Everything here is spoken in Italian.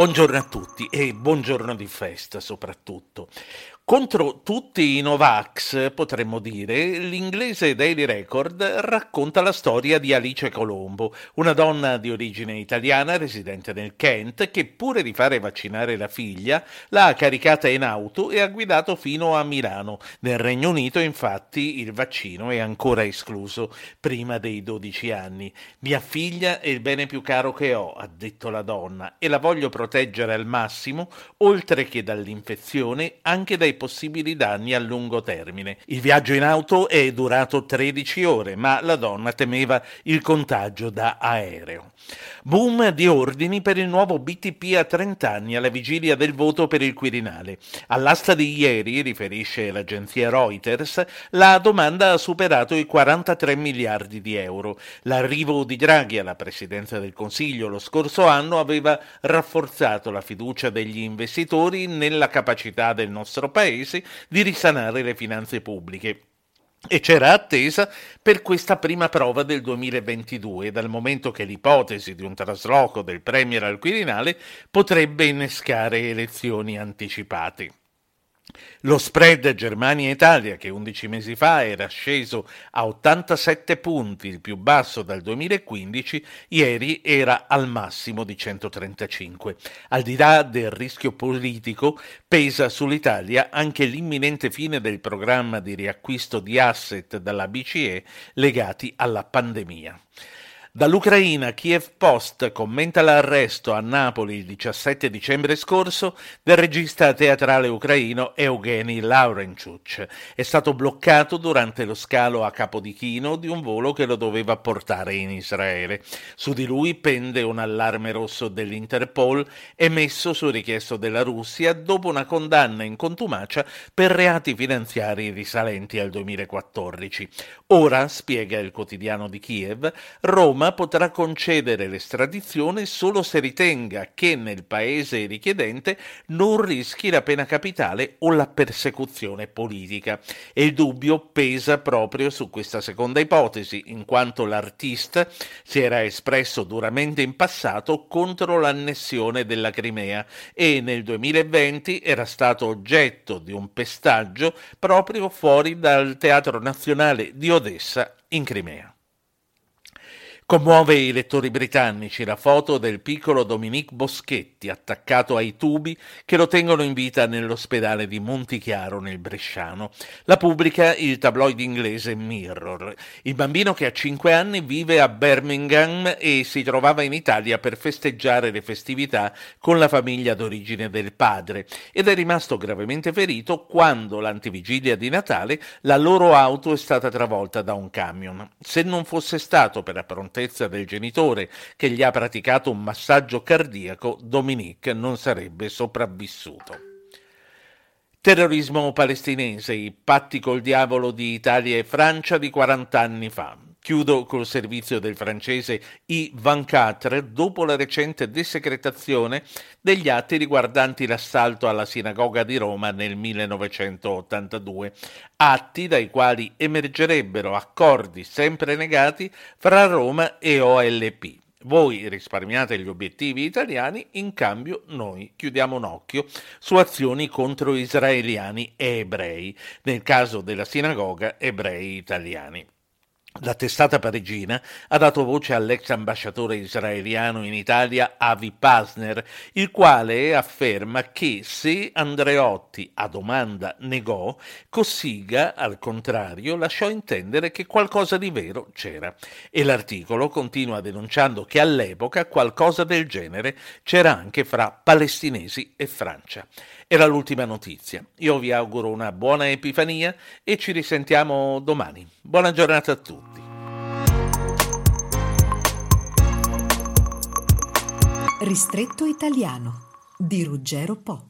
Buongiorno a tutti e buongiorno di festa soprattutto. Contro tutti i Novax, potremmo dire, l'inglese Daily Record racconta la storia di Alice Colombo, una donna di origine italiana residente nel Kent che pure di fare vaccinare la figlia l'ha caricata in auto e ha guidato fino a Milano. Nel Regno Unito infatti il vaccino è ancora escluso prima dei 12 anni. Mia figlia è il bene più caro che ho, ha detto la donna, e la voglio proteggere al massimo, oltre che dall'infezione, anche dai possibili danni a lungo termine. Il viaggio in auto è durato 13 ore, ma la donna temeva il contagio da aereo. Boom di ordini per il nuovo BTP a 30 anni alla vigilia del voto per il Quirinale. All'asta di ieri, riferisce l'agenzia Reuters, la domanda ha superato i 43 miliardi di euro. L'arrivo di Draghi alla presidenza del Consiglio lo scorso anno aveva rafforzato la fiducia degli investitori nella capacità del nostro paese di risanare le finanze pubbliche e c'era attesa per questa prima prova del 2022, dal momento che l'ipotesi di un trasloco del Premier al Quirinale potrebbe innescare elezioni anticipate. Lo spread Germania-Italia, che 11 mesi fa era sceso a 87 punti, il più basso dal 2015, ieri era al massimo di 135. Al di là del rischio politico, pesa sull'Italia anche l'imminente fine del programma di riacquisto di asset dalla BCE legati alla pandemia. Dall'Ucraina Kiev Post commenta l'arresto a Napoli il 17 dicembre scorso del regista teatrale ucraino Evgeny Laurenchuk. È stato bloccato durante lo scalo a Capodichino di un volo che lo doveva portare in Israele. Su di lui pende un allarme rosso dell'Interpol emesso su richiesta della Russia dopo una condanna in contumacia per reati finanziari risalenti al 2014. Ora, spiega il quotidiano di Kiev, Roma Roma potrà concedere l'estradizione solo se ritenga che nel paese richiedente non rischi la pena capitale o la persecuzione politica. E il dubbio pesa proprio su questa seconda ipotesi, in quanto l'artista si era espresso duramente in passato contro l'annessione della Crimea e nel 2020 era stato oggetto di un pestaggio proprio fuori dal Teatro Nazionale di Odessa in Crimea. Commuove i lettori britannici la foto del piccolo Dominique Boschetti attaccato ai tubi che lo tengono in vita nell'ospedale di Montichiaro nel Bresciano. La pubblica il tabloid inglese Mirror. Il bambino che ha 5 anni vive a Birmingham e si trovava in Italia per festeggiare le festività con la famiglia d'origine del padre ed è rimasto gravemente ferito quando l'antivigilia di Natale la loro auto è stata travolta da un camion. Se non fosse stato per la prontezza l'accortezza del genitore che gli ha praticato un massaggio cardiaco, Dominique non sarebbe sopravvissuto. Terrorismo palestinese, i patti col diavolo di Italia e Francia di 40 anni fa. Chiudo col servizio del francese I24 dopo la recente desecretazione degli atti riguardanti l'assalto alla sinagoga di Roma nel 1982, atti dai quali emergerebbero accordi sempre negati fra Roma e OLP. Voi risparmiate gli obiettivi italiani, in cambio noi chiudiamo un occhio su azioni contro israeliani e ebrei, nel caso della sinagoga ebrei italiani. La testata parigina ha dato voce all'ex ambasciatore israeliano in Italia Avi Pasner, il quale afferma che se Andreotti a domanda negò, Cossiga, al contrario, lasciò intendere che qualcosa di vero c'era. E l'articolo continua denunciando che all'epoca qualcosa del genere c'era anche fra palestinesi e Francia. Era l'ultima notizia. Io vi auguro una buona Epifania e ci risentiamo domani. Buona giornata a tutti. Ristretto italiano di Ruggero Po.